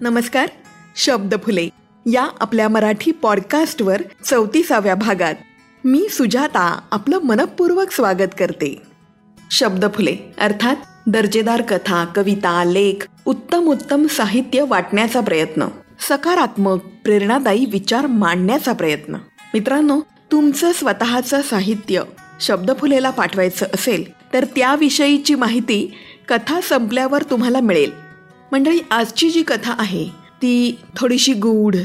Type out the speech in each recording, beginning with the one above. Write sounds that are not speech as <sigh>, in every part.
नमस्कार शब्द फुले या आपल्या मराठी पॉडकास्टवर चौतीसाव्या भागात. मी सुजाता आपलं मनपूर्वक स्वागत करते. शब्द फुले अर्थात दर्जेदार कथा कविता लेख उत्तम उत्तम साहित्य वाटण्याचा प्रयत्न सकारात्मक प्रेरणादायी विचार मांडण्याचा प्रयत्न. मित्रांनो तुमचं स्वतःचं साहित्य शब्दफुलेला पाठवायचं असेल तर त्याविषयीची माहिती कथा संपल्यावर तुम्हाला मिळेल. मंडळी आजची जी कथा आहे ती थोडीशी गूढ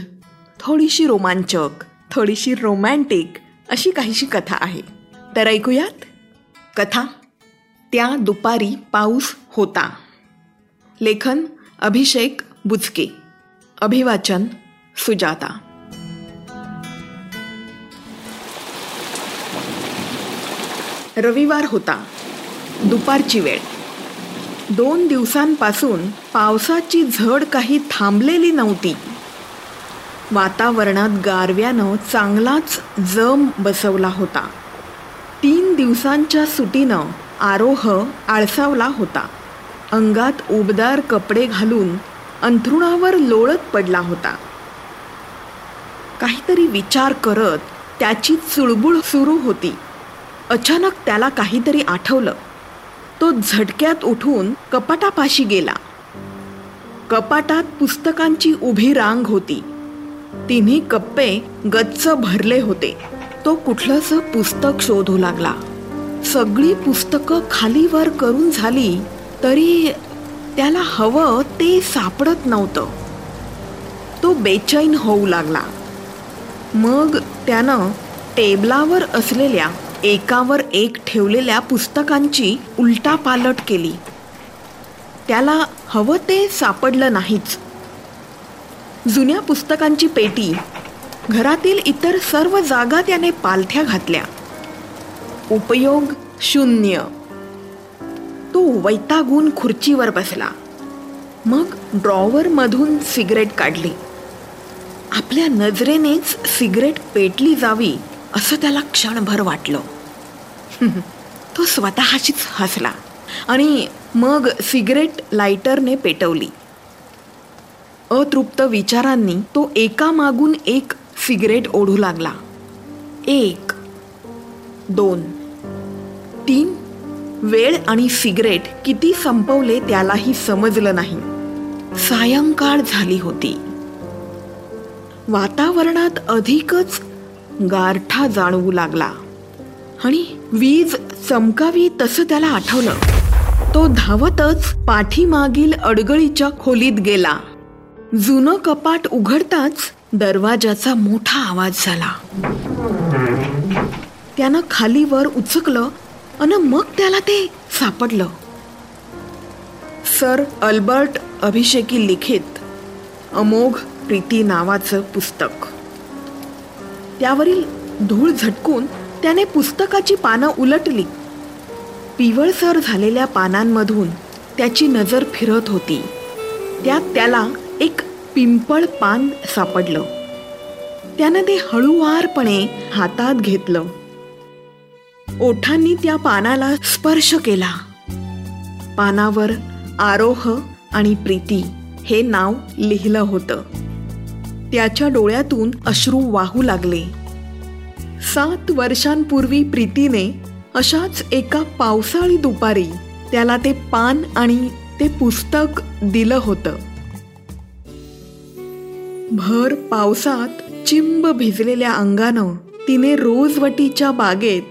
थोडीशी रोमांचक थोडीशी रोमॅन्टिक अशी काहीशी कथा आहे. तर ऐकूयात. कथा. त्या दुपारी पाऊस होता. लेखन अभिषेक बुचके. अभिवाचन सुजाता. रविवार होता. दुपारची वेळ. दोन दिवसांपासून पावसाची झड काही थांबलेली नव्हती. वातावरणात गारव्यानं चांगलाच जम बसवला होता. तीन दिवसांच्या सुटीनं आरोह आळसावला होता. अंगात उबदार कपडे घालून अंथरुणावर लोळत पडला होता. काहीतरी विचार करत त्याची चुळबुळ सुरू होती. अचानक त्याला काहीतरी आठवलं. तो झटक्यात उठून कपाटापाशी गेला. कपाटात पुस्तकांची उभी रांग होती. तिन्ही कप्पे गच्च भरले होते. तो कुठलंसं पुस्तक शोधू लागला. सगळी पुस्तकं खालीवर करून झाली तरी त्याला हवं ते सापडत नव्हतं. तो बेचैन होऊ लागला. मग त्यानं टेबलावर असलेल्या एकावर एक ठेवलेल्या पुस्तकांची उलटापालट केली. त्याला हवं ते सापडलं नाहीच. जुन्या पुस्तकांची पेटी घरातील इतर सर्व जागा त्याने पालथ्या घातल्या. उपयोग शून्य. तो वैतागून खुर्चीवर बसला. मग ड्रॉवरमधून सिगरेट काढली. आपल्या नजरेनेच सिगरेट पेटली जावी असं त्याला क्षणभर वाटलं. <laughs> तो स्वतःशीच हसला आणि मग सिगरेट लायटरने पेटवली. अतृप्त विचारांनी तो एकामागून एक सिगरेट ओढू लागला. एक दोन तीन. वेळ आणि सिगरेट किती संपवले त्यालाही समजलं नाही. सायंकाळ झाली होती. वातावरणात अधिकच गारठा जाणवू लागला. आणि वीज चमकावी तसं त्याला आठवलं. तो धावतच पाठीमागील अडगळीच्या खोलीत गेला. जुनं कपाट उघडताच दरवाजाचा मोठा आवाज झाला. त्यानं खालीवर उचकलं आणि मग त्याला ते सापडलं. सर अल्बर्ट अभिषेकी लिखित अमोघ प्रीती नावाचं पुस्तक. त्यावरील धूळ झटकून त्याने पुस्तकाची पानं उलटली. पिवळसर झालेल्या पानांमधून त्याची नजर फिरत होती. त्यात त्याला एक पिंपळ पान सापडलं. त्यानं ते हळूवारपणे हातात घेतलं. ओठांनी त्या पानाला स्पर्श केला. पानावर आरोह आणि प्रीती हे नाव लिहिलं होतं. त्याच्या डोळ्यातून अश्रू वाहू लागले. सात वर्षांपूर्वी प्रीतीने अशाच एका पावसाळी दुपारी त्याला ते पान आणि ते पुस्तक दिलं होतं. भर पावसात चिंब भिजलेल्या अंगानं तिने रोजवटीच्या बागेत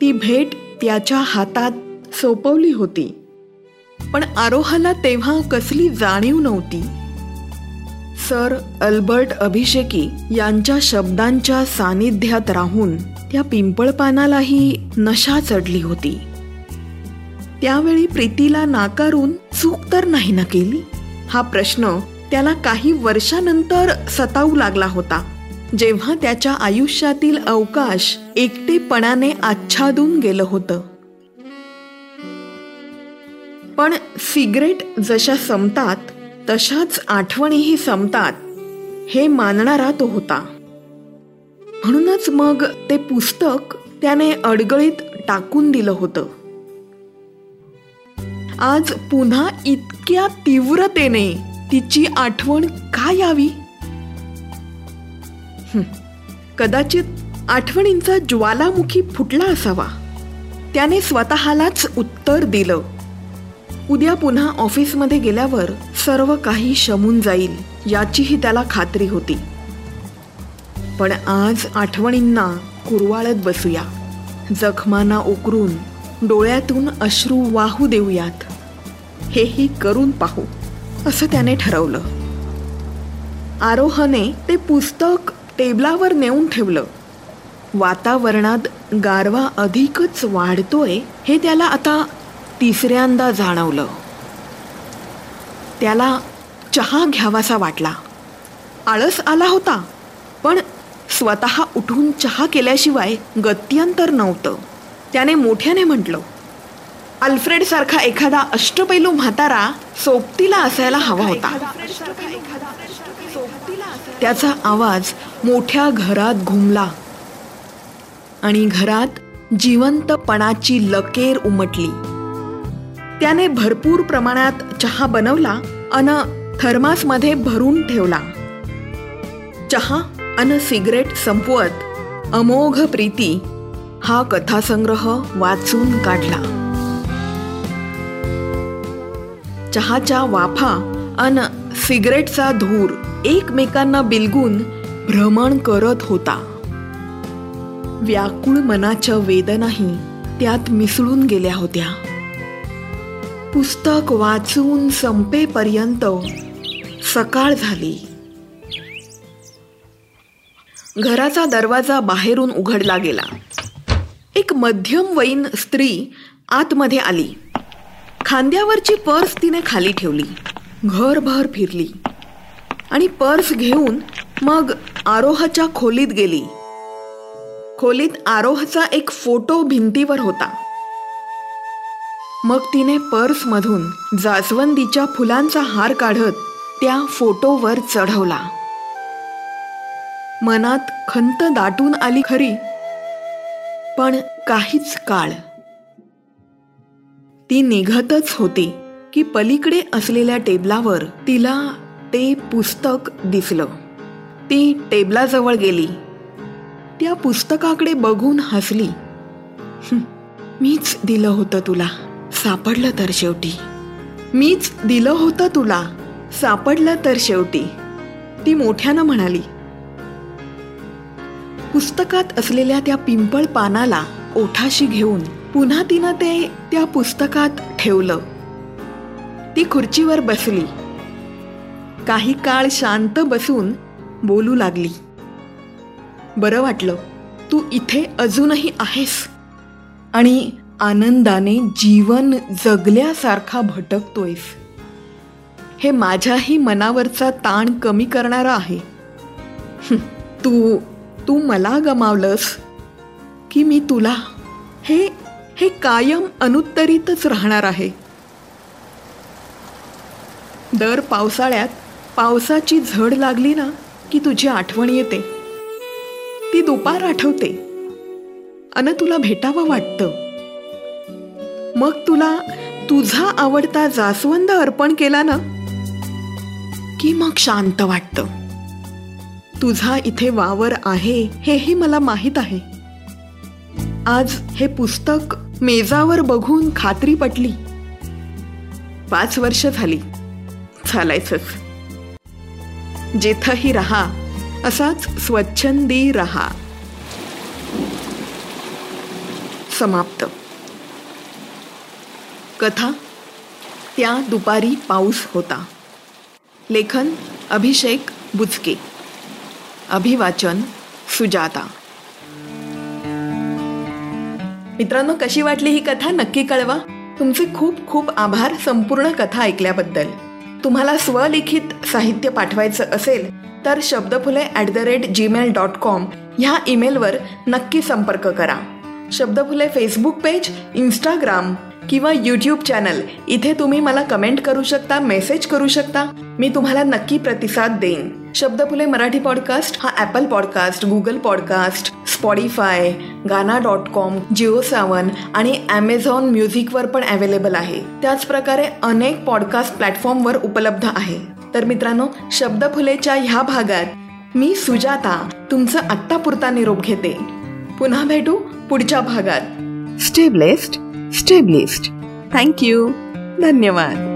ती भेट त्याच्या हातात सोपवली होती. पण आरोहाला तेव्हा कसली जाणीव नव्हती. सर अल्बर्ट अभिषेकी यांच्या शब्दांच्या सानिध्यात राहून त्या पिंपळपानालाही नशा चढली होती. त्यावेळी प्रीतीला नाकारून चूक तर नाही ना केली? हा प्रश्न त्याला काही वर्षानंतर सतावू लागला होता जेव्हा त्याच्या आयुष्यातील अवकाश एकटेपणाने आच्छादून गेलं होतं. पण सिगरेट जशा संपतात तशाच आठवणीही संपतात हे मानणारा तो होता. म्हणूनच मग ते पुस्तक त्याने अडगळीत टाकून दिलं होतं. आज पुन्हा इतक्या तीव्रतेने तिची आठवण का यावी? कदाचित आठवणींचा ज्वालामुखी फुटला असावा. त्याने स्वतःलाच उत्तर दिलं. उद्या पुन्हा ऑफिसमध्ये गेल्यावर सर्व काही शमून जाईल याचीही त्याला खात्री होती. पण आज आठवणींना कुरवाळत बसूया. जखमांना उकरून डोळ्यातून अश्रू वाहू देऊयात. हेही करून पाहू असं त्याने ठरवलं. आरोहने ते पुस्तक टेबलावर नेऊन ठेवलं. वातावरणात गारवा अधिकच वाढतोय हे त्याला आता तिसऱ्यांदा जाणवलं. त्याला चहा घ्यावासा वाटला. आळस आला होता पण स्वतः उठून चहा केल्याशिवाय गत्यंतर नव्हतं. त्याने मोठ्याने म्हटलं अल्फ्रेड सारखा एखादा अष्टपैलू म्हातारा सोबतीला असायला हवा होता. त्याचा आवाज मोठ्या घरात घुमला आणि घरात जिवंतपणाची लकेर उमटली. त्याने भरपूर प्रमाणात चहा बनवला अन थर्मासमध्ये भरून ठेवला. चहा अन सिगरेट संपवत अमोघ प्रीती हा कथासंग्रह वाचून काढला. चहाच्या वाफा अन सिगरेटचा धूर एकमेकांना बिलगून भ्रमण करत होता. व्याकुळ मनाच्या वेदनाही त्यात मिसळून गेल्या होत्या. पुस्तक वाचून संपेपर्यंत सकाळ झाली. घराचा दरवाजा बाहेरून उघडला गेला. एक मध्यम वयीन स्त्री आतमध्ये आली. खांद्यावरची पर्स तिने खाली ठेवली. घरभर फिरली. आणि पर्स घेऊन मग आरोहाच्या खोलीत गेली. खोलीत आरोहचा एक फोटो भिंतीवर होता. मग तिने पर्समधून जास्वंदीच्या फुलांचा हार काढत त्या फोटोवर चढवला. मनात खंत दाटून आली खरी पण काहीच काळ. ती निघतच होती की पलीकडे असलेल्या टेबलावर तिला ते पुस्तक दिसलं. ती टेबलाजवळ गेली. त्या पुस्तकाकडे बघून हसली. मीच दिलं होतं तुला. सापडलं तर शेवटी. मीच दिलं होतं तुला. सापडलं तर शेवटी. ती मोठ्यानं म्हणाली. पुस्तकात असलेल्या त्या पिंपळ पानाला ओठाशी घेऊन पुन्हा तिनं ते त्या पुस्तकात ठेवलं. ती खुर्चीवर बसली. काही काळ शांत बसून बोलू लागली. बरं वाटलं तू इथे अजूनही आहेस. आणि आनंदाने जीवन जगल्यासारखा भटकतोयस हे माझ्याही मनावरचा ताण कमी करणारा आहे. तू तू मला गमावलंस की मी तुला? हे हे कायम अनुत्तरितच राहणार आहे. दर पावसाळ्यात पावसाची झड लागली ना की तुझी आठवण येते. ती दुपार आठवते. अन तुला भेटावं वाटतं. मग तुला तुझा आवडता जास्वंद अर्पण केला ना? की मग शांत वाटतं? तुझा इथे वावर आहे हेही मला माहीत आहे. आज हे पुस्तक मेजावर बघून खात्री पटली. पाच वर्ष झाली. चालायचंच. जेथही रहा असाच स्वच्छंदी रहा. समाप्त. कथा त्या दुपारी पाऊस होता. लेखन अभिषेक बुचके. अभिवाचन सुजाता. मित्रांनो कशी वाटली ही कथा? नक्की कळवा. तुमचे खूप खूप आभार संपूर्ण कथा ऐकल्याबद्दल. तुम्हाला स्वलिखित साहित्य पाठवायचं असेल तर Shabdphule at the rate Gmail dot com ह्या ईमेलवर नक्की संपर्क करा. शब्दफुले फेसबुक पेज इंस्टाग्राम किंवा यूट्यूब चॅनल इथे तुम्ही मला कमेंट करू शकता मेसेज करू शकता. मी तुम्हाला नक्की प्रतिसाद देईन. शब्दफुले मराठी पॉडकास्ट हा Apple podcast Google podcast Spotify Gaana dot com Jio Saavn आणि ॲमेझॉन म्युझिकवर पण अवेलेबल आहे. त्याचप्रकारे अनेक पॉडकास्ट प्लॅटफॉर्मवर उपलब्ध आहे. तर मित्रांनो शब्दफुलेच्या ह्या भागात मी सुजाता तुमचं आत्तापुरता निरोप घेते. पुन्हा भेटू पुढच्या भागात. Stay blessed stay blessed thank you धन्यवाद.